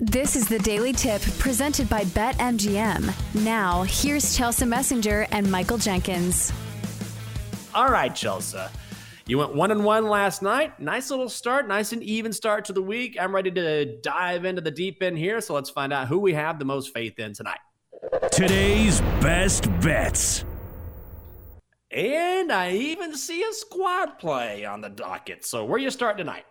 This is the Daily Tip presented by BetMGM. Now, here's Chelsea Messenger and Michael Jenkins. All right, Chelsea. You went one and one last night. Nice little start, nice and even start to the week. I'm ready to dive into the deep end here. So let's find out who we have the most faith in tonight. Today's best bets. And I even see a squad play on the docket. So where you start tonight?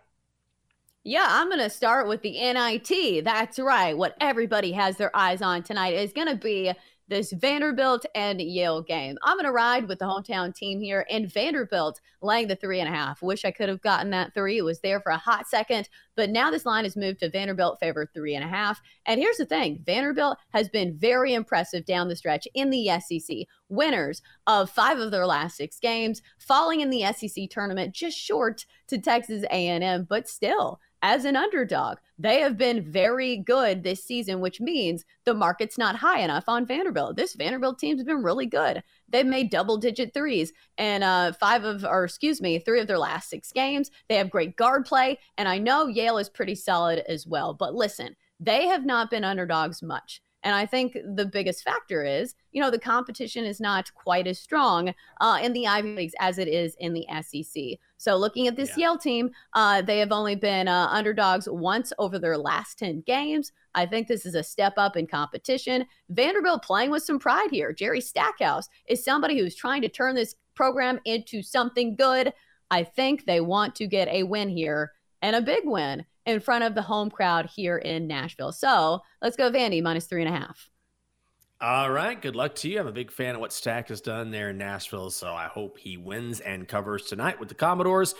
Yeah, I'm going to start with the NIT. That's right. What everybody has their eyes on tonight is going to be this Vanderbilt and Yale game. I'm going to ride with the hometown team here and Vanderbilt laying the three and a half. Wish I could have gotten that three. It was there for a hot second, but now this line has moved to Vanderbilt favor three and a half. And here's the thing Vanderbilt has been very impressive down the stretch in the SEC. Winners of five of their last six games, falling in the SEC tournament just short to Texas A&M, but still as an underdog. They have been very good this season, which means the market's not high enough on Vanderbilt. This Vanderbilt team's been really good. They've made double digit threes and uh, five of, or excuse me, three of their last six games. They have great guard play. And I know Yale is pretty solid as well. But listen, they have not been underdogs much. And I think the biggest factor is, you know, the competition is not quite as strong uh, in the Ivy Leagues as it is in the SEC. So looking at this yeah. Yale team, uh, they have only been uh, underdogs once over their last 10 games. I think this is a step up in competition. Vanderbilt playing with some pride here. Jerry Stackhouse is somebody who's trying to turn this program into something good. I think they want to get a win here and a big win in front of the home crowd here in Nashville. So let's go, Vandy, minus three and a half. All right. Good luck to you. I'm a big fan of what Stack has done there in Nashville. So I hope he wins and covers tonight with the Commodores.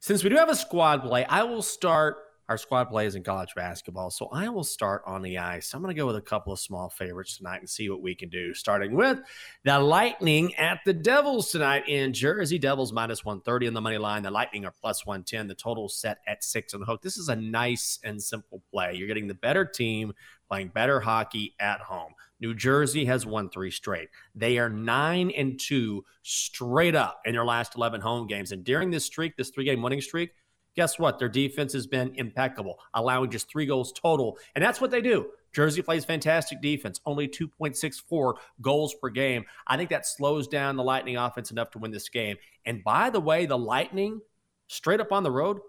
Since we do have a squad play, I will start our squad plays in college basketball. So I will start on the ice. I'm going to go with a couple of small favorites tonight and see what we can do. Starting with the Lightning at the Devils tonight in Jersey. Devils minus 130 on the money line. The Lightning are plus 110. The total set at six on the hook. This is a nice and simple play. You're getting the better team playing better hockey at home. New Jersey has won three straight. They are nine and two straight up in their last 11 home games. And during this streak, this three game winning streak, guess what? Their defense has been impeccable, allowing just three goals total. And that's what they do. Jersey plays fantastic defense, only 2.64 goals per game. I think that slows down the Lightning offense enough to win this game. And by the way, the Lightning, straight up on the road,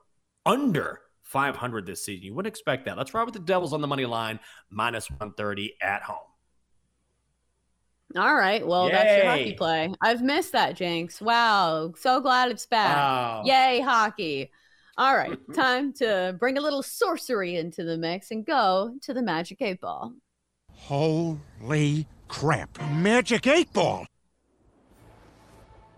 under 500 this season. You wouldn't expect that. Let's ride with the Devils on the money line, minus 130 at home. All right. Well, Yay. that's your hockey play. I've missed that, Jenks. Wow. So glad it's back. Wow. Yay, hockey. All right, time to bring a little sorcery into the mix and go to the Magic 8 Ball. Holy crap. Magic 8 Ball!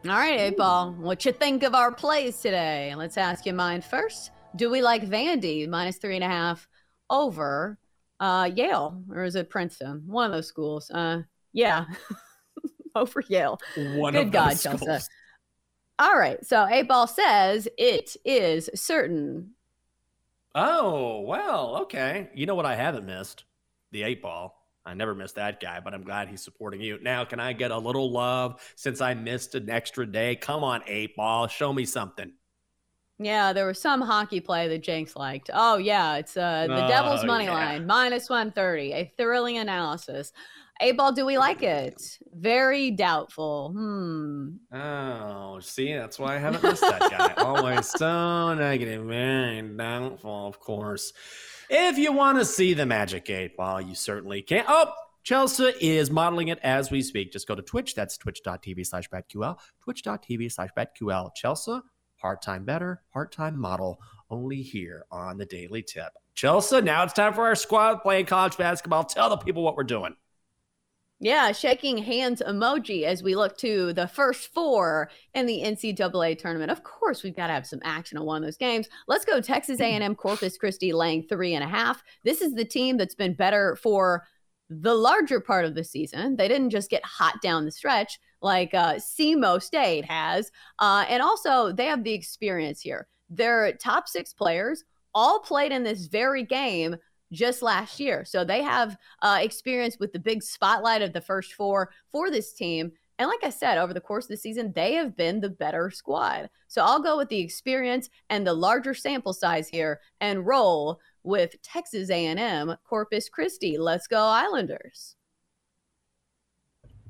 All right, 8 Ball, what you think of our plays today? Let's ask you mine first. Do we like Vandy minus three and a half over uh, Yale? Or is it Princeton? One of those schools. Uh, yeah, over Yale. One Good God, Chelsea. All right. So 8 Ball says it is certain. Oh, well, okay. You know what I haven't missed? The eight ball. I never missed that guy, but I'm glad he's supporting you. Now, can I get a little love since I missed an extra day? Come on, eight ball. Show me something. Yeah, there was some hockey play that Jenks liked. Oh, yeah. It's uh, the oh, Devil's money yeah. line, minus 130. A thrilling analysis. 8 Ball, do we like it? Very doubtful. Hmm. Oh, see, that's why I haven't missed that guy. Always so negative, very doubtful, of course. If you want to see the Magic Eight Ball, you certainly can. Oh, Chelsea is modeling it as we speak. Just go to Twitch. That's twitch.tv slash BetQL. Twitch.tv slash BetQL. Chelsea, part time better, part time model, only here on the Daily Tip. Chelsea, now it's time for our squad playing college basketball. Tell the people what we're doing. Yeah, shaking hands emoji as we look to the first four in the NCAA tournament. Of course, we've got to have some action on one of those games. Let's go Texas A&M Corpus Christi laying three and a half. This is the team that's been better for the larger part of the season. They didn't just get hot down the stretch like uh, SEMO State has, uh, and also they have the experience here. Their top six players all played in this very game just last year. So they have uh, experience with the big spotlight of the first four for this team. And like I said, over the course of the season, they have been the better squad. So I'll go with the experience and the larger sample size here and roll with Texas A&M Corpus Christi. Let's go Islanders.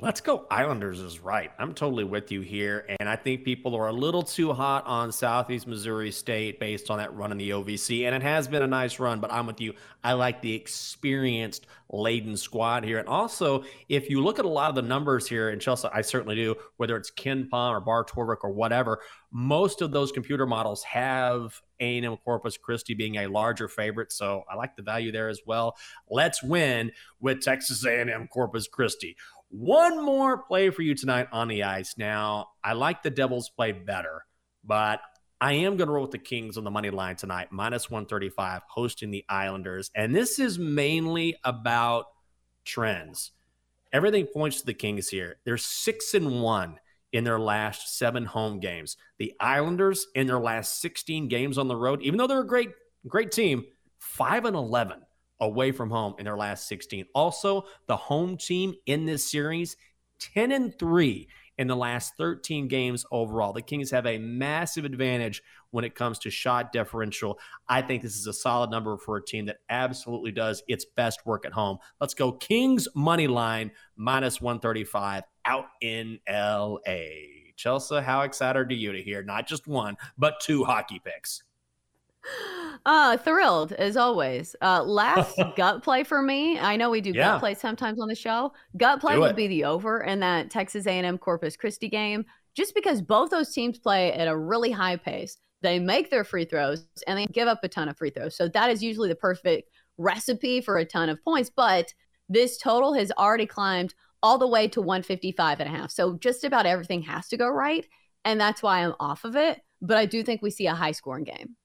Let's go Islanders is right. I'm totally with you here. And I think people are a little too hot on Southeast Missouri State based on that run in the OVC. And it has been a nice run, but I'm with you. I like the experienced laden squad here. And also, if you look at a lot of the numbers here in Chelsea, I certainly do, whether it's KenPom or Bart Torvik or whatever, most of those computer models have A&M Corpus Christi being a larger favorite. So I like the value there as well. Let's win with Texas A&M Corpus Christi. One more play for you tonight on the ice. Now, I like the Devils play better, but I am going to roll with the Kings on the money line tonight, minus 135, hosting the Islanders. And this is mainly about trends. Everything points to the Kings here. They're six and one in their last seven home games. The Islanders in their last 16 games on the road, even though they're a great, great team, five and 11 away from home in their last 16. Also, the home team in this series, 10 and 3 in the last 13 games overall. The Kings have a massive advantage when it comes to shot differential. I think this is a solid number for a team that absolutely does its best work at home. Let's go Kings money line minus 135 out in LA. Chelsea, how excited are you to hear not just one, but two hockey picks? Uh, thrilled as always. Uh, last gut play for me. I know we do yeah. gut play sometimes on the show. Gut play do would it. be the over in that Texas A&M Corpus Christi game, just because both those teams play at a really high pace. They make their free throws and they give up a ton of free throws. So that is usually the perfect recipe for a ton of points. But this total has already climbed all the way to 155 and a half. So just about everything has to go right. And that's why I'm off of it. But I do think we see a high scoring game.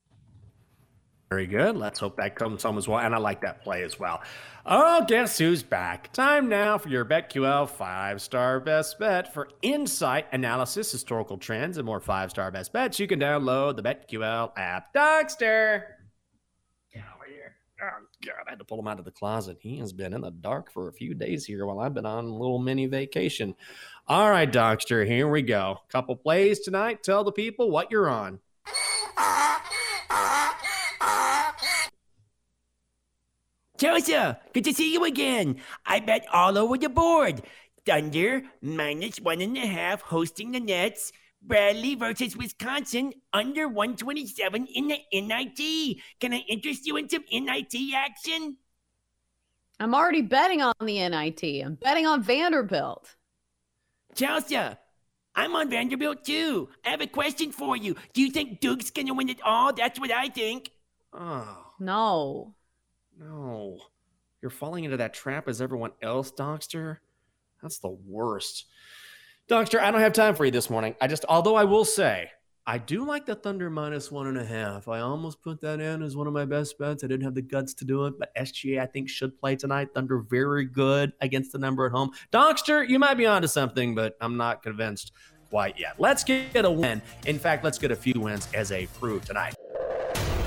Very good. Let's hope that comes home as well. And I like that play as well. Oh, guess who's back? Time now for your BetQL five star best bet for insight, analysis, historical trends, and more five star best bets. You can download the BetQL app. Donkster. Here. Oh, God. I had to pull him out of the closet. He has been in the dark for a few days here while I've been on a little mini vacation. All right, Donkster, here we go. Couple plays tonight. Tell the people what you're on. Chelsea, good to see you again. I bet all over the board. Thunder minus one and a half hosting the Nets. Bradley versus Wisconsin under 127 in the NIT. Can I interest you in some NIT action? I'm already betting on the NIT. I'm betting on Vanderbilt. Chelsea, I'm on Vanderbilt too. I have a question for you. Do you think Duke's going to win it all? That's what I think. Oh. No. No. You're falling into that trap as everyone else, Donkster. That's the worst. Donkster, I don't have time for you this morning. I just, although I will say, I do like the Thunder minus one and a half. I almost put that in as one of my best bets. I didn't have the guts to do it, but SGA I think should play tonight. Thunder very good against the number at home. Donkster, you might be onto something, but I'm not convinced quite yet. Let's get a win. In fact, let's get a few wins as a proof tonight.